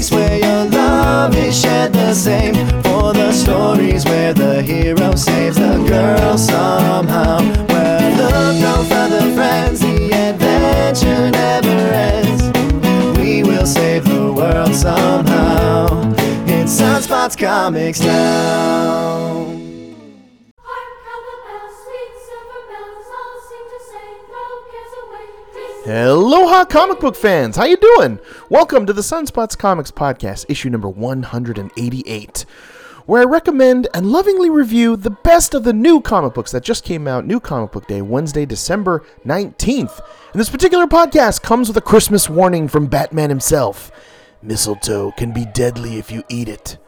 comics where your love is shared the same. For the stories where the hero saves the girl somehow. Where look no further, friends, the adventure never ends. We will save the world somehow. It's Sunspots Comics now. Aloha, comic book fans! How you doing? Welcome to the Sunspots Comics Podcast, issue number 188, where I recommend and lovingly review the best of the new comic books that just came out, New Comic Book Day, Wednesday, December 19th. And this particular podcast comes with a Christmas warning from Batman himself. Mistletoe can be deadly if you eat it,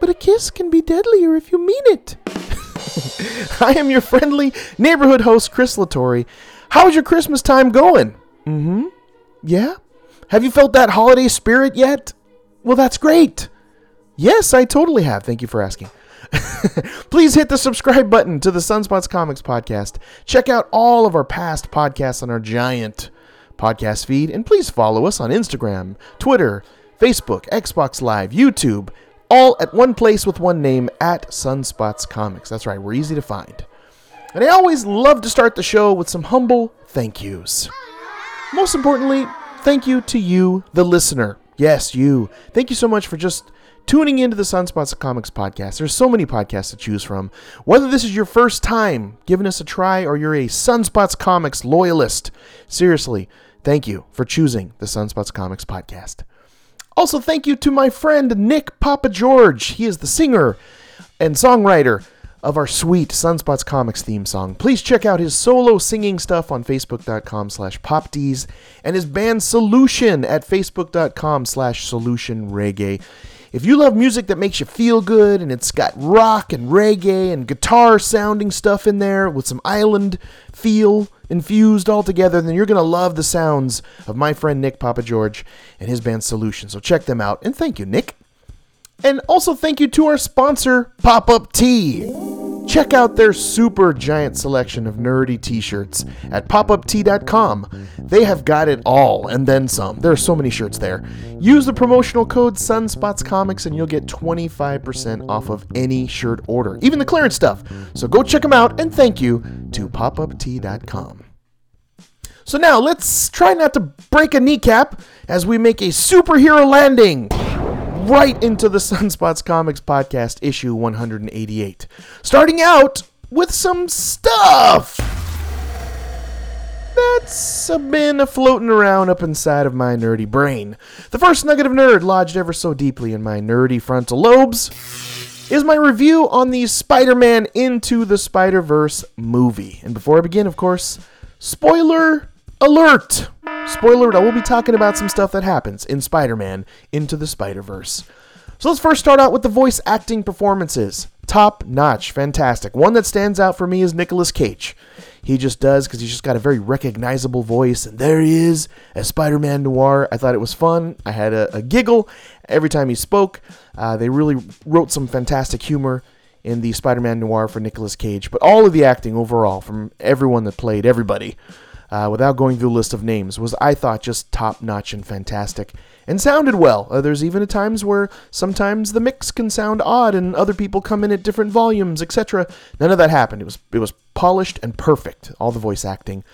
but a kiss can be deadlier if you mean it. I am your friendly neighborhood host, Chris Latore. How's your Christmas time going? Mm-hmm. Yeah? Have you felt that holiday spirit yet? Well, that's great. Yes, I totally have. Thank you for asking. Please hit the subscribe button to the Sunspots Comics podcast. Check out all of our past podcasts on our giant podcast feed, and please follow us on Instagram, Twitter, Facebook, Xbox Live, YouTube, all at one place with one name at Sunspots Comics. That's right, we're easy to find. And I always love to start the show with some humble thank yous. Most importantly, thank you to you, the listener. Yes, you. Thank you so much for just tuning into the Sunspots Comics podcast. There's so many podcasts to choose from. Whether this is your first time giving us a try or you're a Sunspots Comics loyalist, seriously, thank you for choosing the Sunspots Comics podcast. Also, thank you to my friend Nick Papa George. He is the singer and songwriter of our sweet Sunspots Comics theme song. Please check out his solo singing stuff on facebook.com slash popdees and his band Solution at facebook.com slash solution reggae. If you love music that makes you feel good and it's got rock and reggae and guitar sounding stuff in there with some island feel infused all together, then you're going to love the sounds of my friend Nick Papa George and his band Solution. So check them out. And thank you, Nick. And also thank you to our sponsor, Pop Up Tee. Check out their super giant selection of nerdy t-shirts at popuptee.com. They have got it all and then some. There are so many shirts there. Use the promotional code SunspotsComics and you'll get 25% off of any shirt order, even the clearance stuff. So go check them out and thank you to popuptee.com. So now let's try not to break a kneecap as we make a superhero landing right into the Sunspots Comics Podcast, issue 188. Starting out with some stuff that's been floating around up inside of my nerdy brain. The first nugget of nerd lodged ever so deeply in my nerdy frontal lobes is my review on the Spider Man Into the Spider Verse movie. And before I begin, of course, spoiler alert! Spoiler alert, I will be talking about some stuff that happens in Spider Man Into the Spider Verse. So let's first start out with the voice acting performances. Top notch, fantastic. One that stands out for me is Nicolas Cage. He just does because he's just got a very recognizable voice, and there he is as Spider Man Noir. I thought it was fun. I had a, a giggle every time he spoke. Uh, they really wrote some fantastic humor in the Spider Man Noir for Nicolas Cage, but all of the acting overall from everyone that played everybody uh, without going through a list of names, was I thought just top notch and fantastic, and sounded well. Uh, there's even times where sometimes the mix can sound odd, and other people come in at different volumes, etc. None of that happened. It was it was polished and perfect. All the voice acting.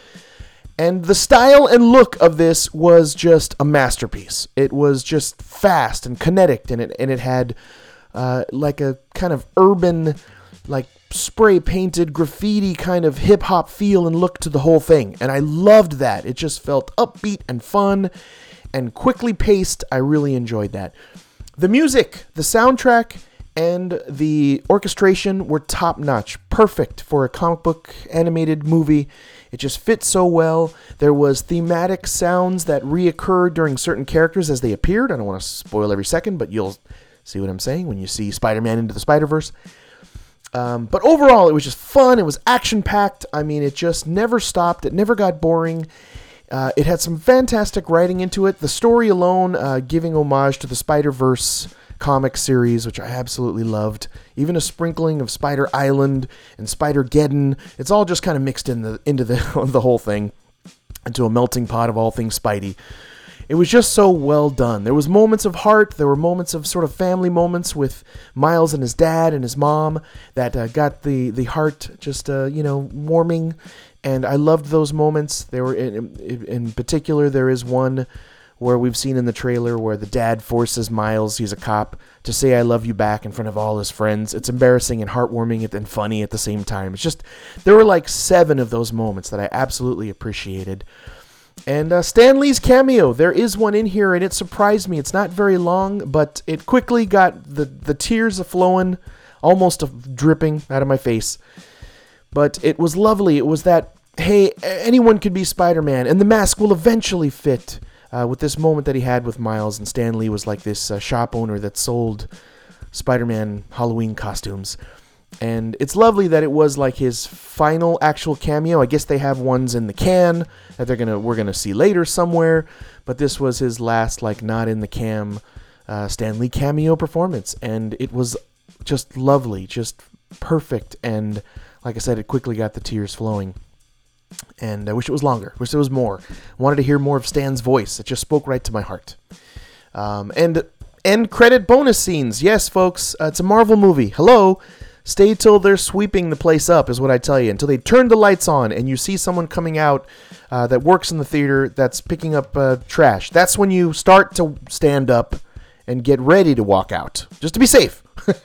And the style and look of this was just a masterpiece. It was just fast and kinetic, and it and it had uh, like a kind of urban, like spray painted graffiti kind of hip hop feel and look to the whole thing. And I loved that. It just felt upbeat and fun and quickly paced. I really enjoyed that. The music, the soundtrack, and the orchestration were top notch. Perfect for a comic book animated movie. It just fits so well. There was thematic sounds that reoccurred during certain characters as they appeared. I don't want to spoil every second, but you'll see what I'm saying when you see Spider-Man into the Spider-Verse. Um, but overall, it was just fun. It was action packed. I mean, it just never stopped. It never got boring. Uh, it had some fantastic writing into it. The story alone, uh, giving homage to the Spider Verse comic series, which I absolutely loved. Even a sprinkling of Spider Island and Spider Geddon. It's all just kind of mixed in the into the the whole thing into a melting pot of all things Spidey. It was just so well done. There was moments of heart. There were moments of sort of family moments with Miles and his dad and his mom that uh, got the the heart just uh, you know warming. And I loved those moments. There were in, in, in particular there is one where we've seen in the trailer where the dad forces Miles, he's a cop, to say I love you back in front of all his friends. It's embarrassing and heartwarming and funny at the same time. It's just there were like 7 of those moments that I absolutely appreciated. And uh, Stan Lee's cameo, there is one in here, and it surprised me. It's not very long, but it quickly got the, the tears flowing, almost dripping out of my face. But it was lovely. It was that, hey, anyone could be Spider Man, and the mask will eventually fit. Uh, with this moment that he had with Miles, and Stan Lee was like this uh, shop owner that sold Spider Man Halloween costumes and it's lovely that it was like his final actual cameo. I guess they have ones in the can that they're gonna we're gonna see later somewhere, but this was his last like not in the cam uh, Stan Lee cameo performance, and it was just lovely, just perfect, and like I said, it quickly got the tears flowing. And I wish it was longer. Wish it was more. Wanted to hear more of Stan's voice. It just spoke right to my heart. Um, and end credit bonus scenes. Yes, folks, uh, it's a Marvel movie. Hello. Stay till they're sweeping the place up, is what I tell you. Until they turn the lights on and you see someone coming out uh, that works in the theater that's picking up uh, trash. That's when you start to stand up and get ready to walk out, just to be safe.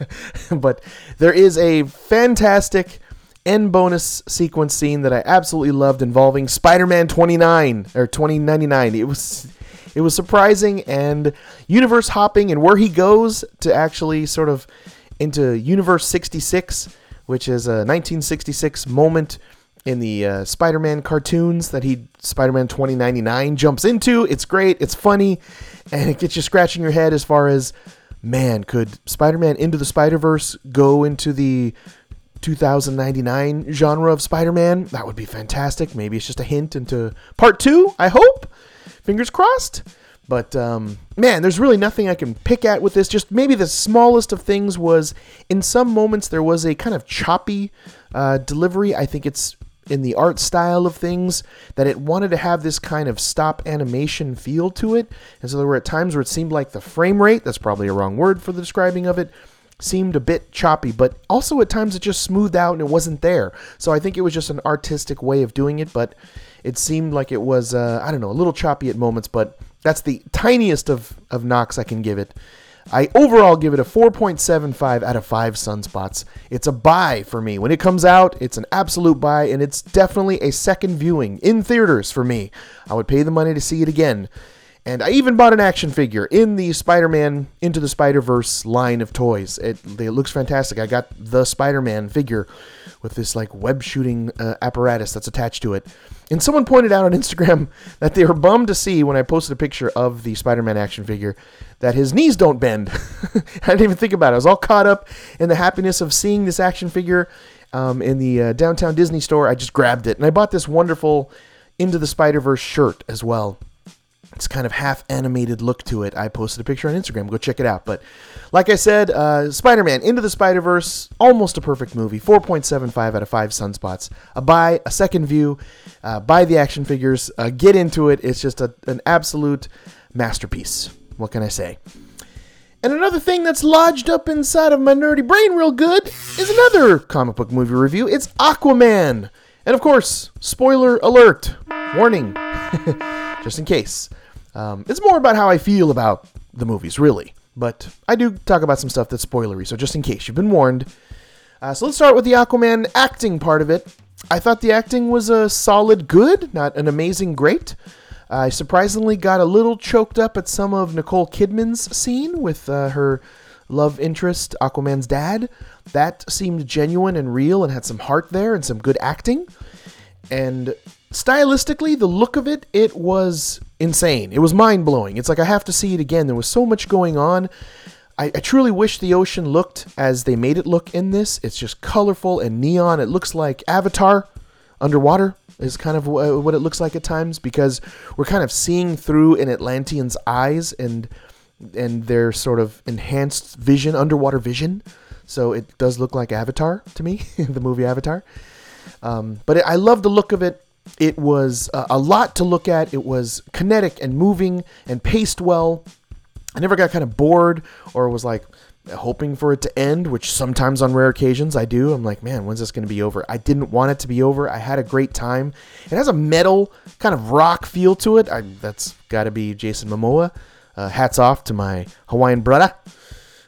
but there is a fantastic end bonus sequence scene that I absolutely loved involving Spider-Man 29 or 2099. It was it was surprising and universe hopping and where he goes to actually sort of into Universe 66, which is a 1966 moment in the uh, Spider-Man cartoons that he Spider-Man 2099 jumps into. It's great, it's funny, and it gets you scratching your head as far as man, could Spider-Man into the Spider-Verse go into the 2099 genre of Spider-Man? That would be fantastic. Maybe it's just a hint into part 2, I hope. Fingers crossed. But um, man, there's really nothing I can pick at with this. Just maybe the smallest of things was in some moments there was a kind of choppy uh, delivery. I think it's in the art style of things that it wanted to have this kind of stop animation feel to it. And so there were at times where it seemed like the frame rate, that's probably a wrong word for the describing of it, seemed a bit choppy, but also at times it just smoothed out and it wasn't there. So I think it was just an artistic way of doing it, but it seemed like it was, uh, I don't know, a little choppy at moments, but that's the tiniest of, of knocks I can give it. I overall give it a 4.75 out of 5 sunspots. It's a buy for me. When it comes out, it's an absolute buy, and it's definitely a second viewing in theaters for me. I would pay the money to see it again. And I even bought an action figure in the Spider Man Into the Spider Verse line of toys. It, it looks fantastic. I got the Spider Man figure with this like web shooting uh, apparatus that's attached to it. And someone pointed out on Instagram that they were bummed to see when I posted a picture of the Spider Man action figure that his knees don't bend. I didn't even think about it. I was all caught up in the happiness of seeing this action figure um, in the uh, downtown Disney store. I just grabbed it. And I bought this wonderful Into the Spider Verse shirt as well it's kind of half animated look to it. I posted a picture on Instagram. Go check it out. But like I said, uh, Spider Man Into the Spider Verse, almost a perfect movie. 4.75 out of 5 sunspots. A buy, a second view, uh, buy the action figures, uh, get into it. It's just a, an absolute masterpiece. What can I say? And another thing that's lodged up inside of my nerdy brain real good is another comic book movie review. It's Aquaman. And of course, spoiler alert, warning, just in case. Um, it's more about how I feel about the movies, really. But I do talk about some stuff that's spoilery, so just in case, you've been warned. Uh, so let's start with the Aquaman acting part of it. I thought the acting was a solid good, not an amazing great. I surprisingly got a little choked up at some of Nicole Kidman's scene with uh, her love interest, Aquaman's dad. That seemed genuine and real and had some heart there and some good acting. And stylistically, the look of it, it was insane. It was mind blowing. It's like I have to see it again. There was so much going on. I, I, truly wish the ocean looked as they made it look in this. It's just colorful and neon. It looks like Avatar underwater is kind of what it looks like at times because we're kind of seeing through an Atlantean's eyes and and their sort of enhanced vision, underwater vision. So it does look like Avatar to me, the movie Avatar. Um, but I love the look of it. It was uh, a lot to look at. It was kinetic and moving and paced well. I never got kind of bored or was like hoping for it to end, which sometimes on rare occasions I do. I'm like, man, when's this going to be over? I didn't want it to be over. I had a great time. It has a metal kind of rock feel to it. I, that's got to be Jason Momoa. Uh, hats off to my Hawaiian brother.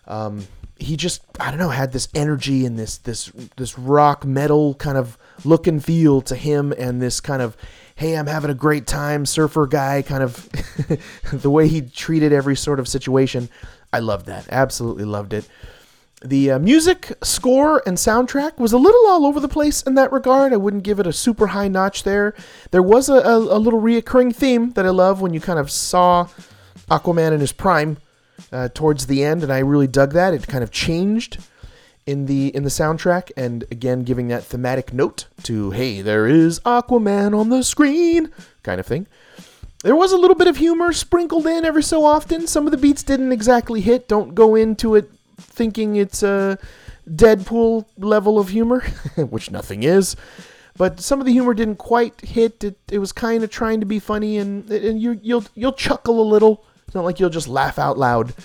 Um, he just I don't know had this energy and this this this rock metal kind of look and feel to him and this kind of hey I'm having a great time surfer guy kind of the way he treated every sort of situation. I loved that. Absolutely loved it. The uh, music score and soundtrack was a little all over the place in that regard. I wouldn't give it a super high notch there. There was a, a, a little reoccurring theme that I love when you kind of saw Aquaman in his prime uh, towards the end, and I really dug that. It kind of changed in the in the soundtrack, and again, giving that thematic note to "Hey, there is Aquaman on the screen" kind of thing. There was a little bit of humor sprinkled in every so often. Some of the beats didn't exactly hit. Don't go into it thinking it's a Deadpool level of humor, which nothing is. But some of the humor didn't quite hit. It, it was kind of trying to be funny, and and you you'll you'll chuckle a little it's not like you'll just laugh out loud.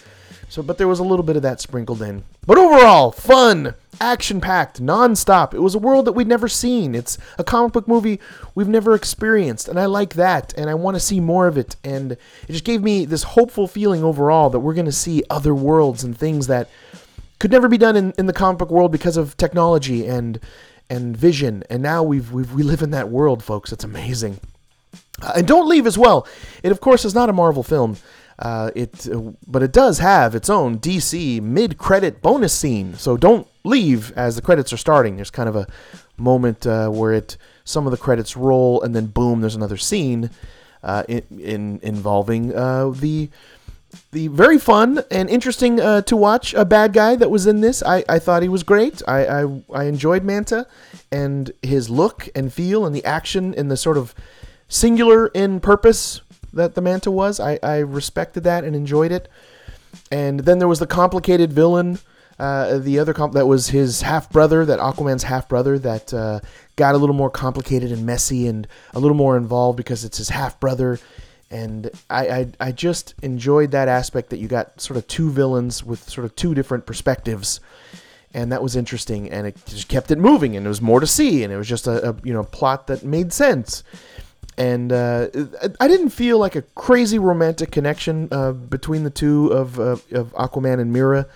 So, but there was a little bit of that sprinkled in. But overall, fun, action packed, non-stop. It was a world that we'd never seen. It's a comic book movie we've never experienced, and I like that, and I want to see more of it. And it just gave me this hopeful feeling overall that we're going to see other worlds and things that could never be done in, in the comic book world because of technology and and vision. And now we've, we've we live in that world, folks. It's amazing. Uh, and don't leave as well. It of course is not a Marvel film. Uh, it, uh, but it does have its own DC mid-credit bonus scene. So don't leave as the credits are starting. There's kind of a moment uh, where it some of the credits roll, and then boom, there's another scene uh, in, in, involving uh, the the very fun and interesting uh, to watch a bad guy that was in this. I, I thought he was great. I, I I enjoyed Manta and his look and feel and the action and the sort of singular in purpose that the Manta was. I, I respected that and enjoyed it. And then there was the complicated villain, uh, the other comp that was his half brother, that Aquaman's half brother, that uh, got a little more complicated and messy and a little more involved because it's his half brother. And I, I, I just enjoyed that aspect that you got sort of two villains with sort of two different perspectives and that was interesting and it just kept it moving and there was more to see and it was just a, a you know plot that made sense and uh, I didn't feel like a crazy romantic connection uh, between the two of, uh, of Aquaman and Mera,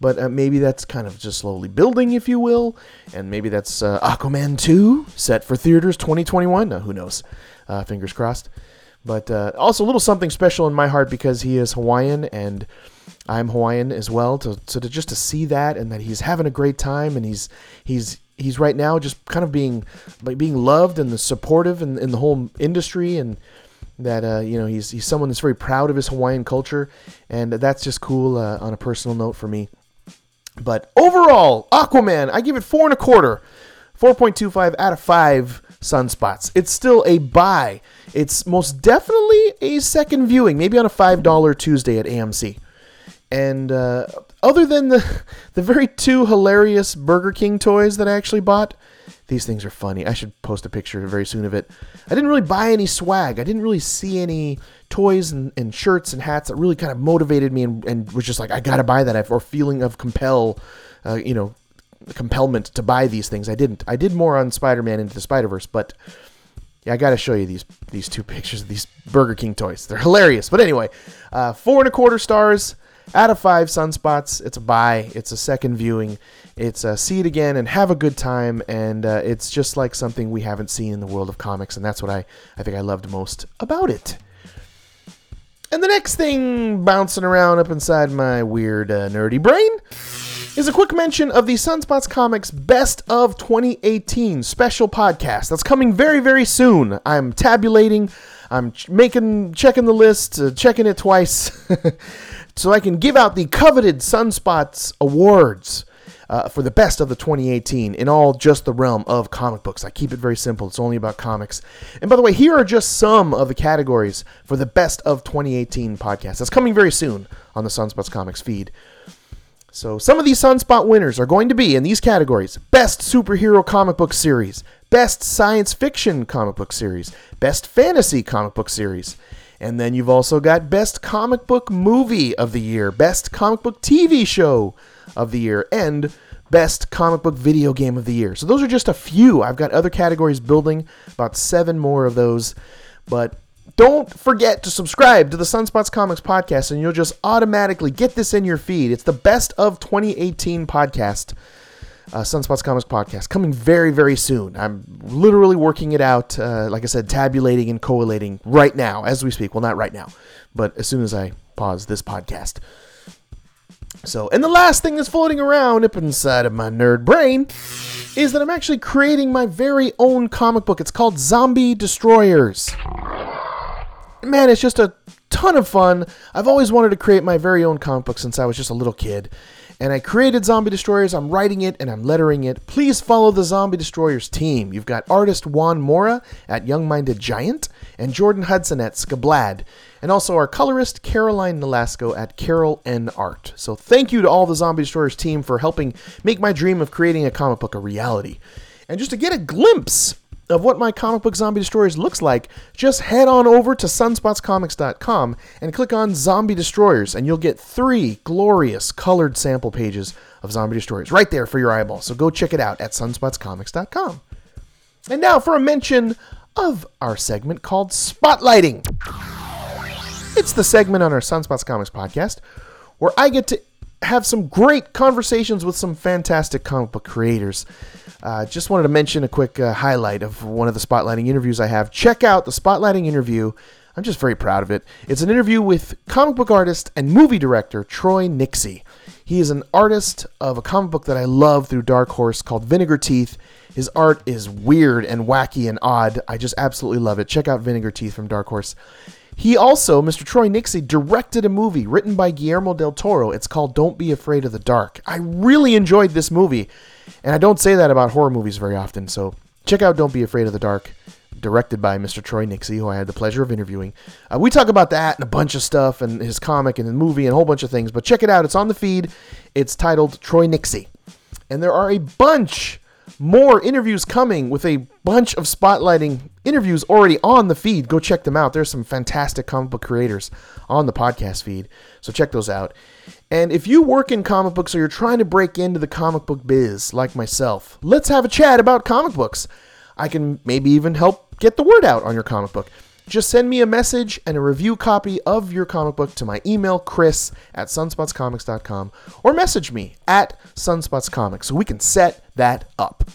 but uh, maybe that's kind of just slowly building, if you will, and maybe that's uh, Aquaman 2 set for theaters 2021. Now, who knows? Uh, fingers crossed. But also a little something special in my heart because he is Hawaiian and I'm Hawaiian as well. To, so to just to see that and that he's having a great time and he's he's he's right now just kind of being like being loved and the supportive in, in the whole industry and that uh, you know he's he's someone that's very proud of his Hawaiian culture and that's just cool uh, on a personal note for me. But overall, Aquaman, I give it four and a quarter, four point two five out of five sunspots. It's still a buy. It's most definitely a second viewing, maybe on a five dollar Tuesday at AMC. And uh, other than the the very two hilarious Burger King toys that I actually bought, these things are funny. I should post a picture very soon of it. I didn't really buy any swag. I didn't really see any toys and, and shirts and hats that really kind of motivated me and, and was just like, I gotta buy that, or feeling of compel, uh, you know, compellment to buy these things. I didn't. I did more on Spider-Man into the Spider-Verse, but yeah, I gotta show you these these two pictures of these Burger King toys. They're hilarious. But anyway, uh, four and a quarter stars out of five sunspots. It's a buy. It's a second viewing. It's a see it again and have a good time. And uh, it's just like something we haven't seen in the world of comics. And that's what I, I think I loved most about it. And the next thing bouncing around up inside my weird, uh, nerdy brain is a quick mention of the Sunspots Comics Best of 2018 special podcast that's coming very, very soon. I'm tabulating, I'm making, checking the list, uh, checking it twice. so I can give out the coveted Sunspots Awards. Uh, for the best of the 2018 in all just the realm of comic books. I keep it very simple. It's only about comics. And by the way, here are just some of the categories for the best of 2018 podcast. That's coming very soon on the Sunspots Comics feed. So some of these Sunspot winners are going to be in these categories: Best Superhero Comic Book Series, Best Science Fiction Comic Book Series, Best Fantasy Comic Book Series. And then you've also got Best Comic Book Movie of the Year, Best Comic Book TV Show of the Year, and Best Comic Book Video Game of the Year. So those are just a few. I've got other categories building, about seven more of those. But don't forget to subscribe to the Sunspots Comics podcast, and you'll just automatically get this in your feed. It's the best of 2018 podcast uh, Sunspots Comics podcast coming very, very soon. I'm literally working it out, uh, like I said, tabulating and collating right now as we speak. Well, not right now, but as soon as I pause this podcast. So, and the last thing that's floating around up inside of my nerd brain is that I'm actually creating my very own comic book. It's called Zombie Destroyers. Man, it's just a ton of fun. I've always wanted to create my very own comic book since I was just a little kid and I created Zombie Destroyers. I'm writing it and I'm lettering it. Please follow the Zombie Destroyers team. You've got artist Juan Mora at Young Minded Giant and Jordan Hudson at Skablad, and also our colorist Caroline Nolasco at Carol N Art. So thank you to all the Zombie Destroyers team for helping make my dream of creating a comic book a reality. And just to get a glimpse of what my comic book Zombie Destroyers looks like, just head on over to sunspotscomics.com and click on Zombie Destroyers, and you'll get three glorious colored sample pages of Zombie Destroyers right there for your eyeballs. So go check it out at sunspotscomics.com. And now for a mention of our segment called Spotlighting. It's the segment on our Sunspots Comics podcast where I get to have some great conversations with some fantastic comic book creators. Uh, just wanted to mention a quick uh, highlight of one of the spotlighting interviews I have. Check out the spotlighting interview. I'm just very proud of it. It's an interview with comic book artist and movie director Troy Nixey. He is an artist of a comic book that I love through Dark Horse called Vinegar Teeth. His art is weird and wacky and odd. I just absolutely love it. Check out Vinegar Teeth from Dark Horse. He also, Mr. Troy Nixey, directed a movie written by Guillermo del Toro. It's called Don't Be Afraid of the Dark. I really enjoyed this movie, and I don't say that about horror movies very often. So check out Don't Be Afraid of the Dark, directed by Mr. Troy Nixey, who I had the pleasure of interviewing. Uh, we talk about that and a bunch of stuff, and his comic and the movie and a whole bunch of things. But check it out. It's on the feed. It's titled Troy Nixey. and there are a bunch more interviews coming with a bunch of spotlighting interviews already on the feed. Go check them out. There's some fantastic comic book creators on the podcast feed. So check those out. And if you work in comic books or you're trying to break into the comic book biz like myself, let's have a chat about comic books. I can maybe even help get the word out on your comic book. Just send me a message and a review copy of your comic book to my email, chris at sunspotscomics.com, or message me at sunspotscomics so we can set that up.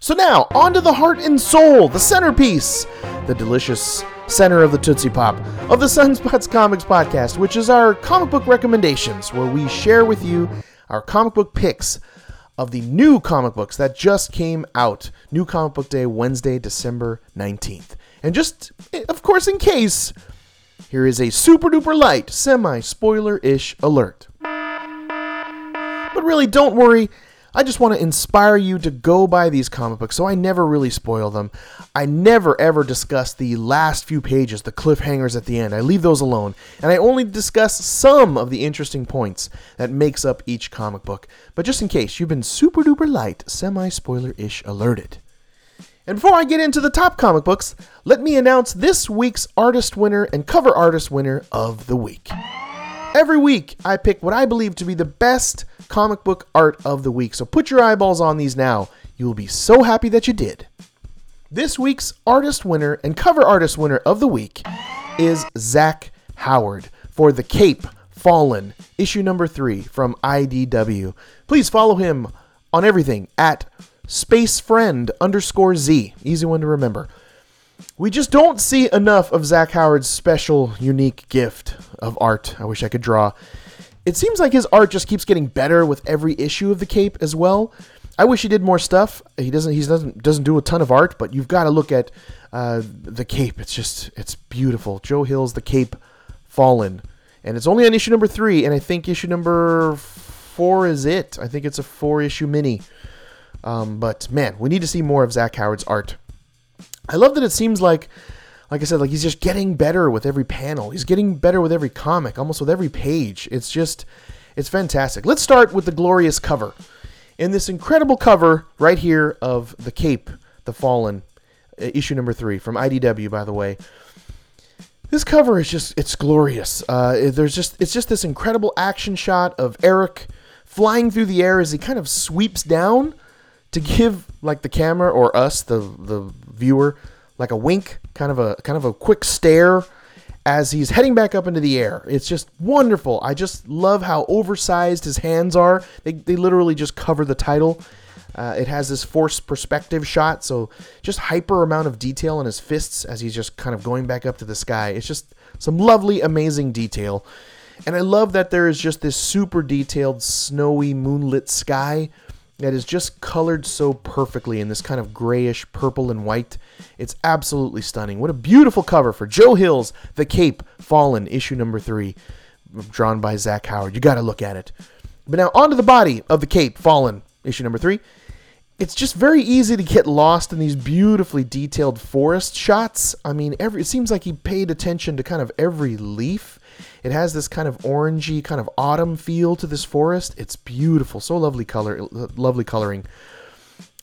So now, on to the heart and soul, the centerpiece, the delicious center of the Tootsie Pop of the Sunspots Comics podcast, which is our comic book recommendations, where we share with you our comic book picks of the new comic books that just came out. New Comic Book Day, Wednesday, December 19th. And just, eh, of course, in case, here is a super duper light, semi spoiler ish alert. But really, don't worry. I just want to inspire you to go buy these comic books, so I never really spoil them. I never ever discuss the last few pages, the cliffhangers at the end. I leave those alone, and I only discuss some of the interesting points that makes up each comic book. But just in case, you've been super duper light, semi spoiler ish alerted. And before I get into the top comic books, let me announce this week's artist winner and cover artist winner of the week. Every week, I pick what I believe to be the best comic book art of the week. So put your eyeballs on these now. You will be so happy that you did. This week's artist winner and cover artist winner of the week is Zach Howard for The Cape Fallen, issue number three from IDW. Please follow him on everything at Space Friend underscore Z. Easy one to remember. We just don't see enough of Zach Howard's special, unique gift of art. I wish I could draw. It seems like his art just keeps getting better with every issue of the Cape as well. I wish he did more stuff. He doesn't. He doesn't doesn't do a ton of art, but you've got to look at uh, the Cape. It's just it's beautiful. Joe Hill's The Cape Fallen, and it's only on issue number three, and I think issue number four is it. I think it's a four issue mini. Um, but man, we need to see more of Zach Howard's art. I love that it seems like, like I said, like he's just getting better with every panel. He's getting better with every comic, almost with every page. It's just, it's fantastic. Let's start with the glorious cover. In this incredible cover right here of the Cape The Fallen, uh, issue number three from IDW, by the way. This cover is just it's glorious. Uh, there's just it's just this incredible action shot of Eric flying through the air as he kind of sweeps down to give like the camera or us the the viewer like a wink, kind of a kind of a quick stare as he's heading back up into the air. It's just wonderful. I just love how oversized his hands are. They, they literally just cover the title. Uh, it has this forced perspective shot, so just hyper amount of detail in his fists as he's just kind of going back up to the sky. It's just some lovely, amazing detail. And I love that there is just this super detailed, snowy, moonlit sky that is just colored so perfectly in this kind of grayish purple and white. It's absolutely stunning. What a beautiful cover for Joe Hill's The Cape Fallen, issue number three, drawn by Zach Howard. You got to look at it. But now, onto the body of The Cape Fallen, issue number three. It's just very easy to get lost in these beautifully detailed forest shots. I mean, every it seems like he paid attention to kind of every leaf it has this kind of orangey, kind of autumn feel to this forest. It's beautiful, so lovely color, lovely coloring.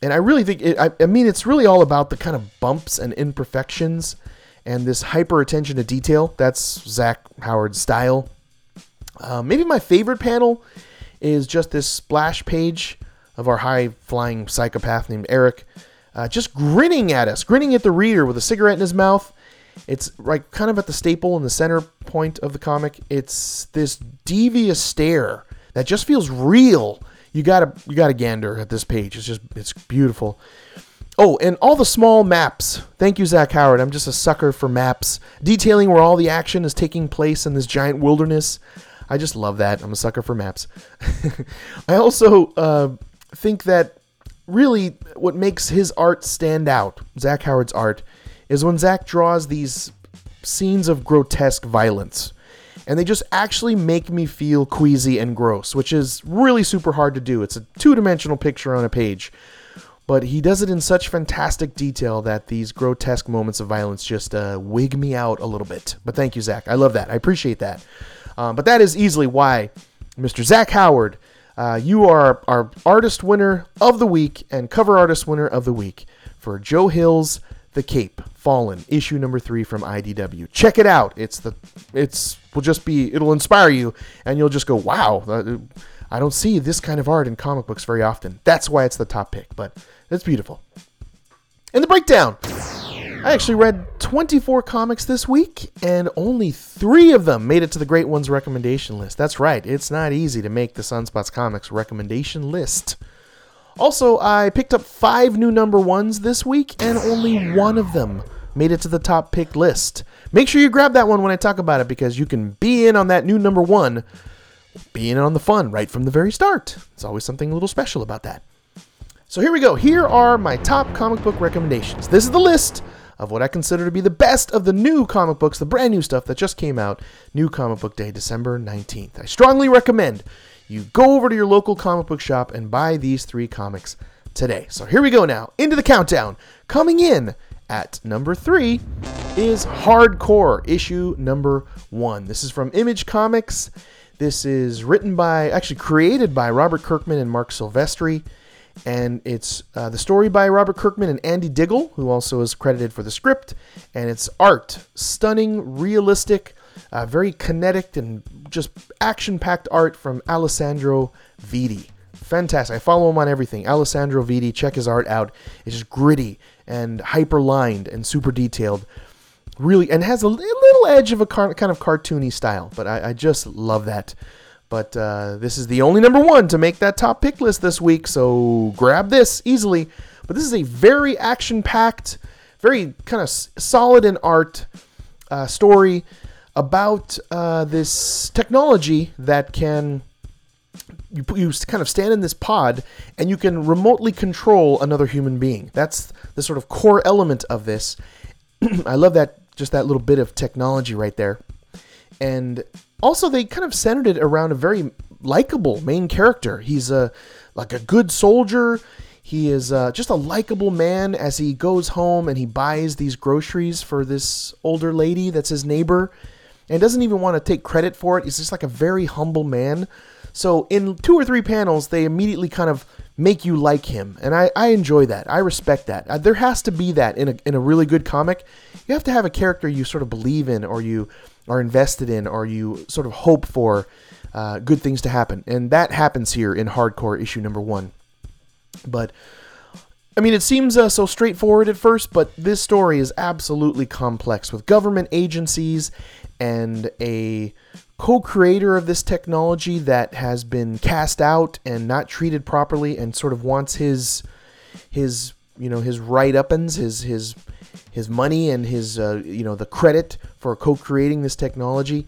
And I really think it, I, I mean it's really all about the kind of bumps and imperfections and this hyper attention to detail. That's Zach Howard's style. Uh, maybe my favorite panel is just this splash page of our high flying psychopath named Eric, uh, just grinning at us, grinning at the reader with a cigarette in his mouth it's like kind of at the staple in the center point of the comic. It's this devious stare that just feels real. You gotta you gotta gander at this page. It's just it's beautiful. Oh, and all the small maps. Thank you, Zach Howard. I'm just a sucker for maps detailing where all the action is taking place in this giant wilderness. I just love that. I'm a sucker for maps. I also uh, think that really what makes his art stand out, Zach Howard's art, is when Zach draws these scenes of grotesque violence. And they just actually make me feel queasy and gross, which is really super hard to do. It's a two dimensional picture on a page. But he does it in such fantastic detail that these grotesque moments of violence just uh, wig me out a little bit. But thank you, Zach. I love that. I appreciate that. Um, but that is easily why Mr. Zach Howard, uh, you are our artist winner of the week and cover artist winner of the week for Joe Hill's The Cape. Fallen, issue number three from IDW. Check it out. It's the it's will just be it'll inspire you, and you'll just go, wow. Uh, I don't see this kind of art in comic books very often. That's why it's the top pick, but it's beautiful. In the breakdown, I actually read 24 comics this week, and only three of them made it to the Great Ones recommendation list. That's right, it's not easy to make the Sunspots Comics recommendation list. Also, I picked up five new number ones this week, and only one of them made it to the top pick list. Make sure you grab that one when I talk about it because you can be in on that new number one, be in on the fun right from the very start. It's always something a little special about that. So here we go. Here are my top comic book recommendations. This is the list of what I consider to be the best of the new comic books, the brand new stuff that just came out, New Comic Book Day, December 19th. I strongly recommend you go over to your local comic book shop and buy these three comics today. So here we go now, into the countdown. Coming in at number three is Hardcore, issue number one. This is from Image Comics. This is written by, actually created by Robert Kirkman and Marc Silvestri. And it's uh, the story by Robert Kirkman and Andy Diggle, who also is credited for the script. And it's art, stunning, realistic, uh, very kinetic and just action packed art from Alessandro Vitti. Fantastic. I follow him on everything. Alessandro Vitti, check his art out. It's just gritty and hyper lined and super detailed. Really, and has a little edge of a car, kind of cartoony style, but I, I just love that. But uh, this is the only number one to make that top pick list this week, so grab this easily. But this is a very action packed, very kind of solid in art uh, story about uh, this technology that can you, you kind of stand in this pod and you can remotely control another human being. That's the sort of core element of this. I love that just that little bit of technology right there. And also they kind of centered it around a very likable main character. He's a like a good soldier. He is uh, just a likable man as he goes home and he buys these groceries for this older lady that's his neighbor and doesn't even want to take credit for it. He's just like a very humble man. So in two or three panels, they immediately kind of make you like him, and I, I enjoy that. I respect that. Uh, there has to be that in a in a really good comic. You have to have a character you sort of believe in, or you are invested in, or you sort of hope for uh, good things to happen, and that happens here in Hardcore issue number one. But I mean, it seems uh, so straightforward at first, but this story is absolutely complex with government agencies and a co creator of this technology that has been cast out and not treated properly and sort of wants his, his, you know, his right uppins, his, his, his money and his, uh, you know, the credit for co creating this technology.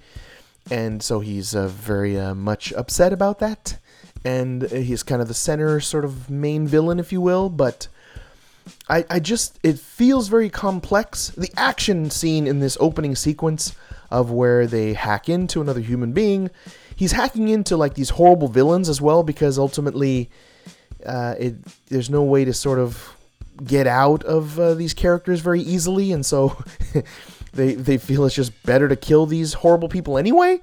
And so he's uh, very uh, much upset about that. And he's kind of the center, sort of main villain, if you will. But I, I just it feels very complex. The action scene in this opening sequence of where they hack into another human being, he's hacking into like these horrible villains as well because ultimately, uh, it there's no way to sort of get out of uh, these characters very easily, and so they they feel it's just better to kill these horrible people anyway.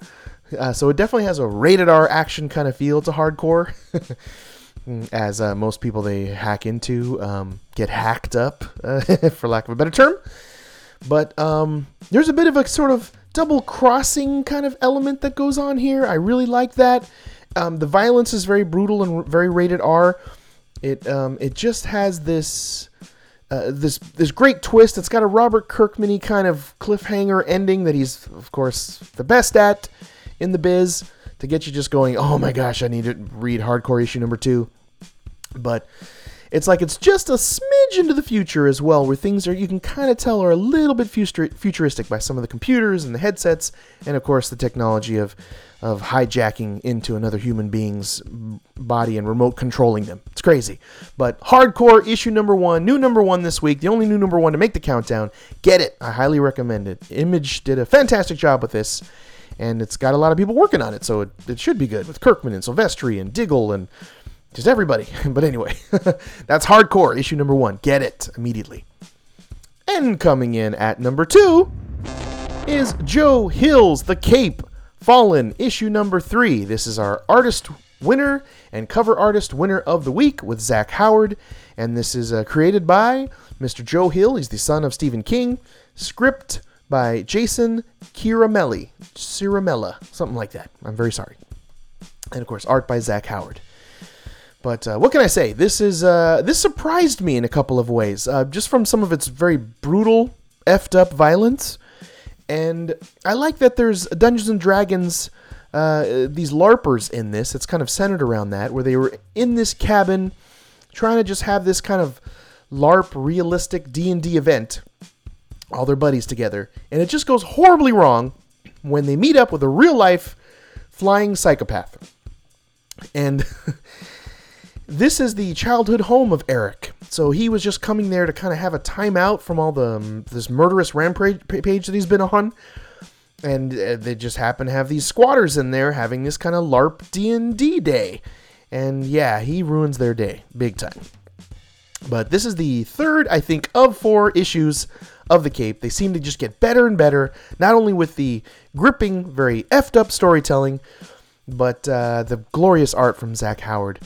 Uh, so it definitely has a rated R action kind of feel to hardcore. as uh, most people they hack into um, get hacked up, uh, for lack of a better term. But um, there's a bit of a sort of double crossing kind of element that goes on here. I really like that. Um, the violence is very brutal and very rated R. It um, it just has this. Uh, this this great twist. It's got a Robert Kirkman kind of cliffhanger ending that he's of course the best at in the biz to get you just going. Oh my gosh, I need to read hardcore issue number two. But it's like it's just a smidge into the future as well, where things are you can kind of tell are a little bit futuristic by some of the computers and the headsets, and of course the technology of of hijacking into another human being's body and remote controlling them. It's crazy. But hardcore issue number one, new number one this week, the only new number one to make the countdown. Get it. I highly recommend it. Image did a fantastic job with this, and it's got a lot of people working on it, so it, it should be good with Kirkman and Silvestri and Diggle and just everybody. but anyway, that's hardcore issue number one. Get it immediately. And coming in at number two is Joe Hill's The Cape Fallen issue number three. This is our artist winner and cover artist winner of the week with Zach Howard. And this is uh, created by Mr. Joe Hill. He's the son of Stephen King. Script by Jason Ciaramelli. Ciaramella, something like that. I'm very sorry. And of course, art by Zach Howard. But uh, what can I say? This is uh, this surprised me in a couple of ways, uh, just from some of its very brutal, effed up violence, and I like that there's Dungeons and Dragons, uh, these larpers in this. It's kind of centered around that, where they were in this cabin, trying to just have this kind of LARP realistic D and D event, all their buddies together, and it just goes horribly wrong when they meet up with a real life flying psychopath, and. this is the childhood home of Eric. So he was just coming there to kind of have a timeout from all the um, this murderous rampage that he's been on, and uh, they just happen to have these squatters in there having this kind of LARP D and D day, and yeah, he ruins their day big time. But this is the third, I think, of four issues of the Cape. They seem to just get better and better, not only with the gripping, very effed up storytelling, but uh, the glorious art from Zach Howard.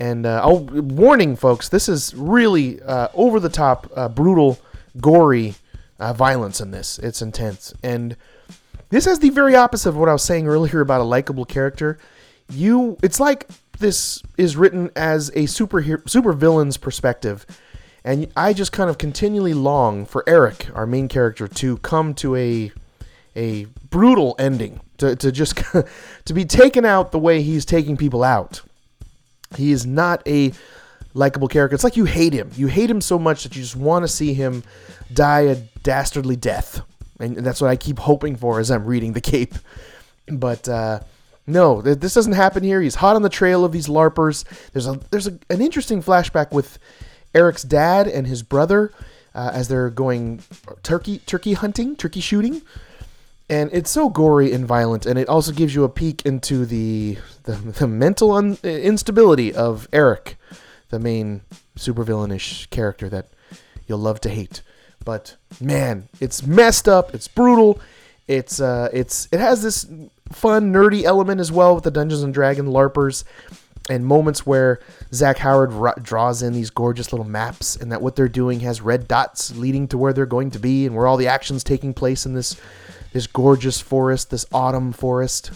And uh, oh, warning, folks, this is really uh, over the top, uh, brutal, gory uh, violence in this. It's intense. And this has the very opposite of what I was saying earlier about a likable character. You, it's like this is written as a super super villain's perspective, and I just kind of continually long for Eric, our main character, to come to a a brutal ending, to, to just to be taken out the way he's taking people out. He is not a likable character. It's like you hate him. You hate him so much that you just want to see him die a dastardly death. And that's what I keep hoping for as I'm reading The Cape. But uh, no, this doesn't happen here. He's hot on the trail of these LARPers. There's a there's a, an interesting flashback with Eric's dad and his brother uh, as they're going turkey turkey hunting, turkey shooting and it's so gory and violent, and it also gives you a peek into the the, the mental un, instability of Eric, the main supervillainish character that you'll love to hate. But man, it's messed up. It's brutal. It's uh, it's it has this fun nerdy element as well with the Dungeons and Dragon larpers. and moments where Zach Howard draws in these gorgeous little maps, and that what they're doing has red dots leading to where they're going to be, and where all the actions taking place in this this gorgeous forest, this autumn forest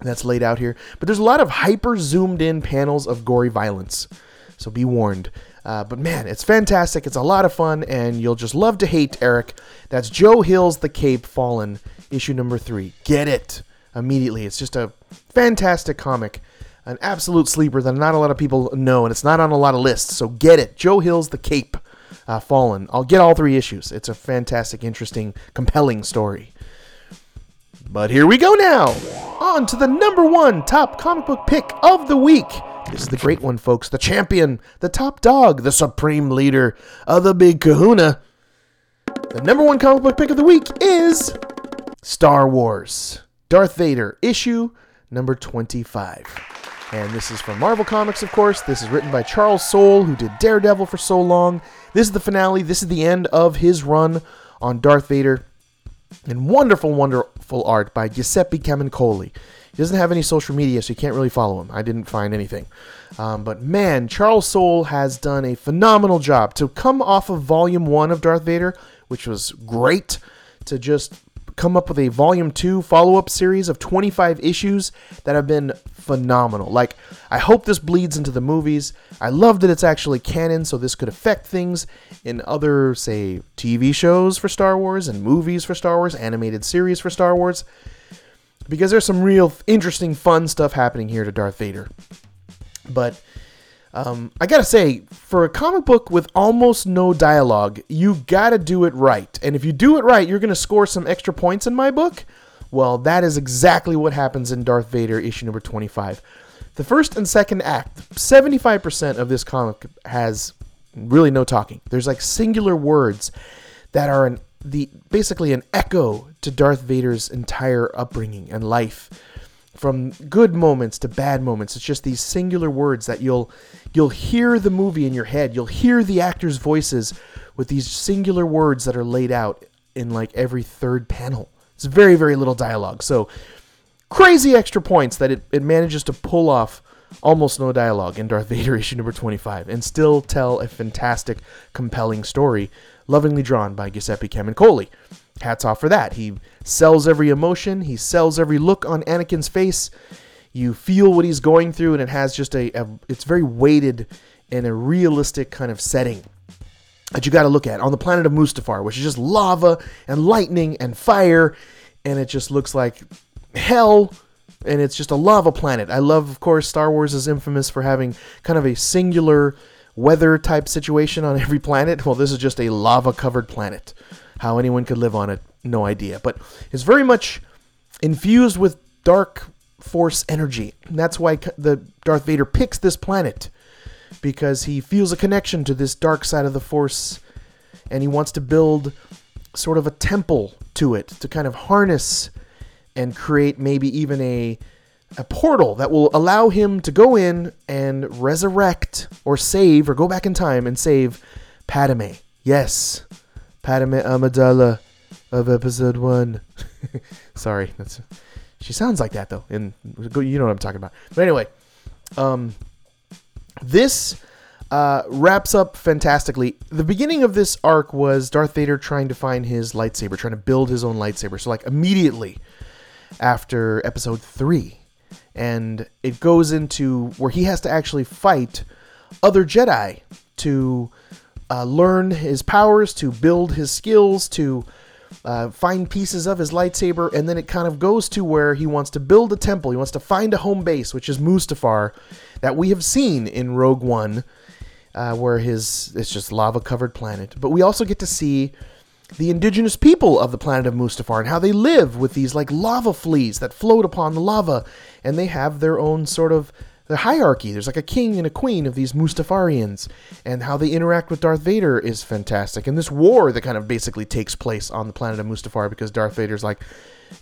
that's laid out here. But there's a lot of hyper zoomed in panels of gory violence, so be warned. Uh, but man, it's fantastic. It's a lot of fun, and you'll just love to hate Eric. That's Joe Hill's The Cape Fallen, issue number three. Get it immediately. It's just a fantastic comic, an absolute sleeper that not a lot of people know, and it's not on a lot of lists. So get it. Joe Hill's The Cape uh, Fallen. I'll get all three issues. It's a fantastic, interesting, compelling story. But here we go now. On to the number one top comic book pick of the week. This is the great one, folks. The champion, the top dog, the supreme leader of the big kahuna. The number one comic book pick of the week is Star Wars Darth Vader, issue number 25. And this is from Marvel Comics, of course. This is written by Charles Soule, who did Daredevil for so long. This is the finale. This is the end of his run on Darth Vader and wonderful, wonderful art by Giuseppe Camuncoli. He doesn't have any social media, so you can't really follow him. I didn't find anything. Um, but man, Charles Soule has done a phenomenal job to come off of Volume 1 of Darth Vader, which was great, to just come up with a Volume 2 follow up series of 25 issues that have been phenomenal. Like, I hope this bleeds into the movies. I love that it's actually canon, so this could affect things in other, say, TV shows for Star Wars and movies for Star Wars, animated series for Star Wars. Because there's some real interesting, fun stuff happening here to Darth Vader. But um, I gotta say, for a comic book with almost no dialogue, you gotta do it right. And if you do it right, you're gonna score some extra points in my book. Well, that is exactly what happens in Darth Vader issue number 25. The first and second act, 75% of this comic has really no talking. There's like singular words that are an, the basically an echo to Darth Vader's entire upbringing and life from good moments to bad moments. It's just these singular words that you'll you'll hear the movie in your head. You'll hear the actors voices with these singular words that are laid out in like every third panel. It's very very little dialogue. So crazy extra points that it, it manages to pull off almost no dialogue in Darth Vader issue number 25 and still tell a fantastic compelling story lovingly drawn by Giuseppe Camuncoli hats off for that. He sells every emotion, he sells every look on Anakin's face. You feel what he's going through, and it has just a, a it's very weighted in a realistic kind of setting that you got to look at on the planet of Mustafar, which is just lava and lightning and fire, and it just looks like hell. And it's just a lava planet. I love, of course, Star Wars is infamous for having kind of a singular weather type situation on every planet. Well, this is just a lava covered planet. How anyone could live on it, no idea. But it's very much infused with dark force energy. And that's why the Darth Vader picks this planet because he feels a connection to this dark side of the force and he wants to build sort of a temple to it to kind of harness and create maybe even a a portal that will allow him to go in and resurrect or save or go back in time and save Padme. Yes, Padme Amidala of Episode One. Sorry, that's she sounds like that though. And you know what I'm talking about. But anyway, um, this uh, wraps up fantastically. The beginning of this arc was Darth Vader trying to find his lightsaber, trying to build his own lightsaber. So like immediately after Episode Three and it goes into where he has to actually fight other Jedi to uh, learn his powers, to build his skills, to uh, find pieces of his lightsaber, and then it kind of goes to where he wants to build a temple. He wants to find a home base, which is Mustafar, that we have seen in Rogue One, uh, where his it's just lava covered planet. But we also get to see the indigenous people of the planet of Mustafar and how they live with these like lava fleas that float upon the lava, and they have their own sort of the hierarchy. There's like a king and a queen of these Mustafarians, and how they interact with Darth Vader is fantastic. And this war that kind of basically takes place on the planet of Mustafar because Darth Vader's like,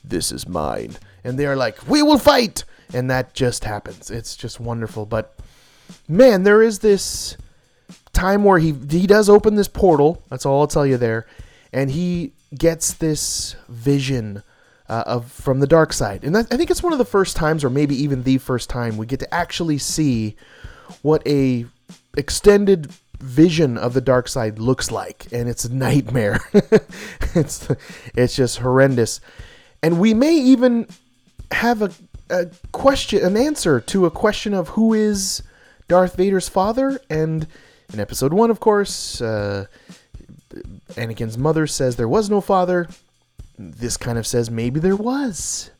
"This is mine," and they are like, "We will fight," and that just happens. It's just wonderful. But man, there is this time where he he does open this portal. That's all I'll tell you there, and he gets this vision uh, of from the dark side, and that, I think it's one of the first times, or maybe even the first time, we get to actually see what a extended vision of the dark side looks like, and it's a nightmare. it's it's just horrendous, and we may even have a, a question, an answer to a question of who is Darth Vader's father, and in episode one, of course. Uh, Anakin's mother says there was no father. This kind of says maybe there was.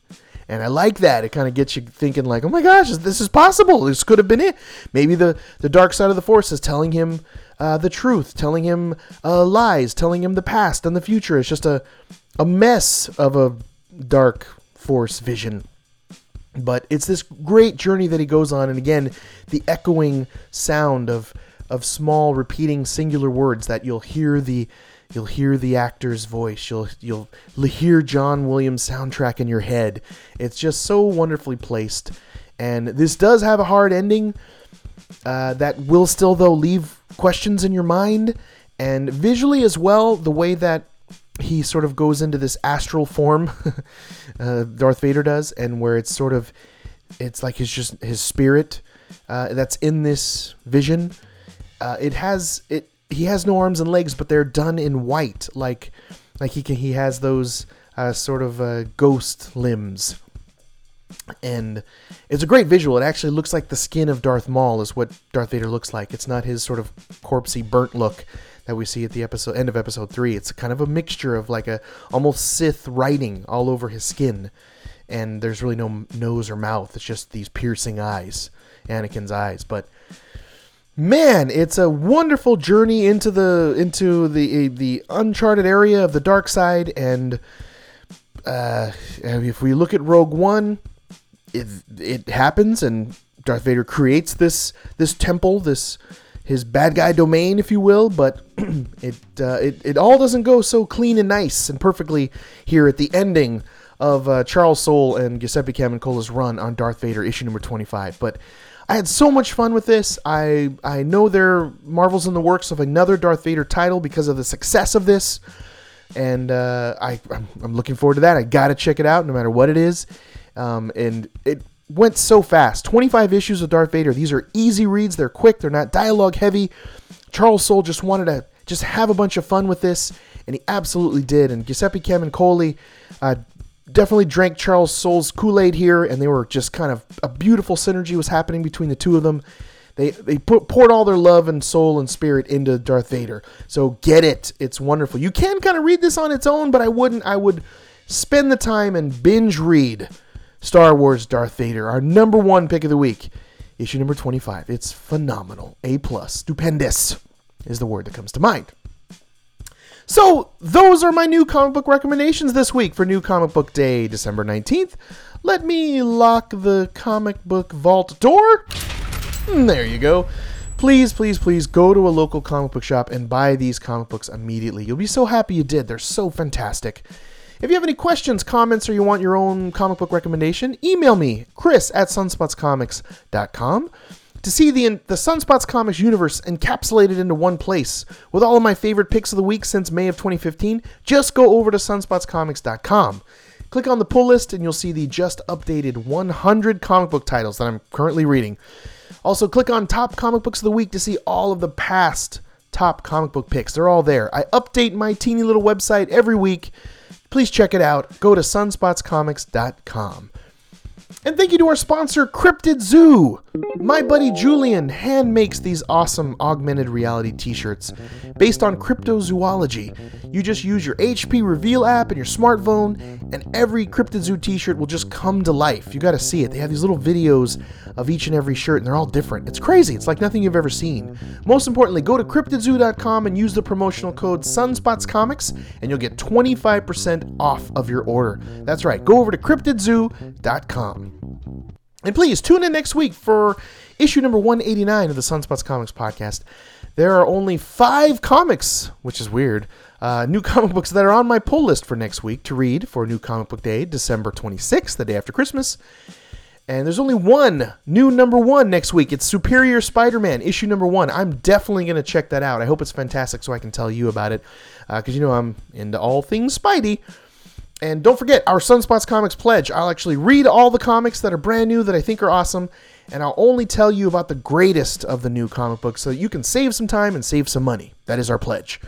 And I like that. It kind of gets you thinking, like, oh my gosh, this is possible. This could have been it. Maybe the, the dark side of the Force is telling him uh, the truth, telling him uh, lies, telling him the past and the future. It's just a, a mess of a dark Force vision. But it's this great journey that he goes on. And again, the echoing sound of of small repeating singular words that you'll hear the you'll hear the actor's voice. You'll you'll hear John Williams soundtrack in your head. It's just so wonderfully placed. And this does have a hard ending uh, that will still though leave questions in your mind. And visually as well the way that he sort of goes into this astral form uh, Darth Vader does and where it's sort of it's like his just his spirit uh, that's in this vision uh, it has it. He has no arms and legs, but they're done in white, like like he can. He has those uh, sort of uh, ghost limbs, and it's a great visual. It actually looks like the skin of Darth Maul is what Darth Vader looks like. It's not his sort of corpsey, burnt look that we see at the episode end of episode three. It's kind of a mixture of like a almost Sith writing all over his skin, and there's really no nose or mouth. It's just these piercing eyes, Anakin's eyes, but man, it's a wonderful journey into the into the the uncharted area of the dark side, and uh, if we look at Rogue One, it it happens, and Darth Vader creates this this temple, this his bad guy domain, if you will, but it uh, it it all doesn't go so clean and nice and perfectly here at the ending of uh, Charles Soule and Giuseppe Camuncoli's run on Darth Vader issue number 25. But I had so much fun with this. I I know there Marvel's in the works of another Darth Vader title because of the success of this, and uh, I I'm, I'm, looking forward to that. I gotta check it out no matter what it is. Um, and it went so fast. 25 issues of Darth Vader. These are easy reads. They're quick. They're not dialogue heavy. Charles Soule just wanted to just have a bunch of fun with this, and he absolutely did. And Giuseppe Camuncoli uh, definitely drank Charles Soule's Kool Aid here, and they were just kind of a beautiful synergy was happening between the two of them. They they put, poured all their love and soul and spirit into Darth Vader. So get it, it's wonderful. You can kind of read this on its own, but I wouldn't. I would spend the time and binge read Star Wars Darth Vader, our number one pick of the week, issue number twenty five. It's phenomenal, A plus, stupendous is the word that comes to mind. So, those are my new comic book recommendations this week for New Comic Book Day, December 19th. Let me lock the comic book vault door. Hmm, there you go. Please, please, please go to a local comic book shop and buy these comic books immediately. You'll be so happy you did. They're so fantastic. If you have any questions, comments, or you want your own comic book recommendation, email me, chris at sunspotscomics.com to see the the Sunspots Comics universe encapsulated into one place with all of my favorite picks of the week since May of 2015, just go over to sunspotscomics.com. Click on the pull list and you'll see the just updated 100 comic book titles that I'm currently reading. Also, click on top comic books of the week to see all of the past top comic book picks. They're all there. I update my teeny little website every week. Please check it out. Go to sunspotscomics.com. And thank you to our sponsor, Cryptid Zoo. My buddy Julian hand makes these awesome augmented reality t shirts based on cryptozoology. You just use your HP Reveal app and your smartphone, and every Cryptid Zoo t shirt will just come to life. You gotta see it. They have these little videos of each and every shirt, and they're all different. It's crazy. It's like nothing you've ever seen. Most importantly, go to cryptidzoo.com and use the promotional code SunspotsComics, and you'll get 25% off of your order. That's right. Go over to cryptidzoo.com. And please tune in next week for issue number 189 of the Sunspots Comics podcast. There are only five comics, which is weird, uh, new comic books that are on my pull list for next week to read for New Comic Book Day, December 26th, the day after Christmas. And there's only one new number one next week. It's Superior Spider Man, issue number one. I'm definitely going to check that out. I hope it's fantastic so I can tell you about it. Because, uh, you know, I'm into all things Spidey. And don't forget our Sunspots Comics pledge. I'll actually read all the comics that are brand new that I think are awesome, and I'll only tell you about the greatest of the new comic books so that you can save some time and save some money. That is our pledge.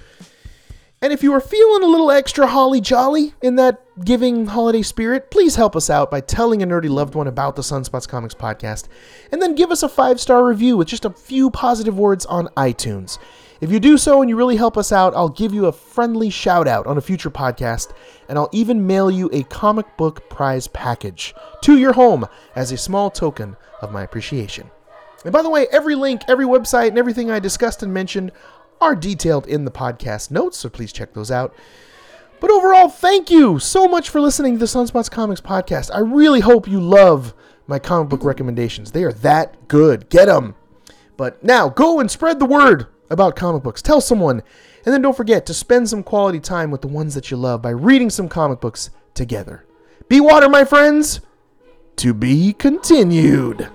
And if you are feeling a little extra holly jolly in that giving holiday spirit, please help us out by telling a nerdy loved one about the Sunspots Comics podcast, and then give us a five star review with just a few positive words on iTunes. If you do so and you really help us out, I'll give you a friendly shout out on a future podcast, and I'll even mail you a comic book prize package to your home as a small token of my appreciation. And by the way, every link, every website, and everything I discussed and mentioned are detailed in the podcast notes, so please check those out. But overall, thank you so much for listening to the Sunspots Comics podcast. I really hope you love my comic book recommendations. They are that good. Get them. But now, go and spread the word about comic books. Tell someone. And then don't forget to spend some quality time with the ones that you love by reading some comic books together. Be water, my friends. To be continued.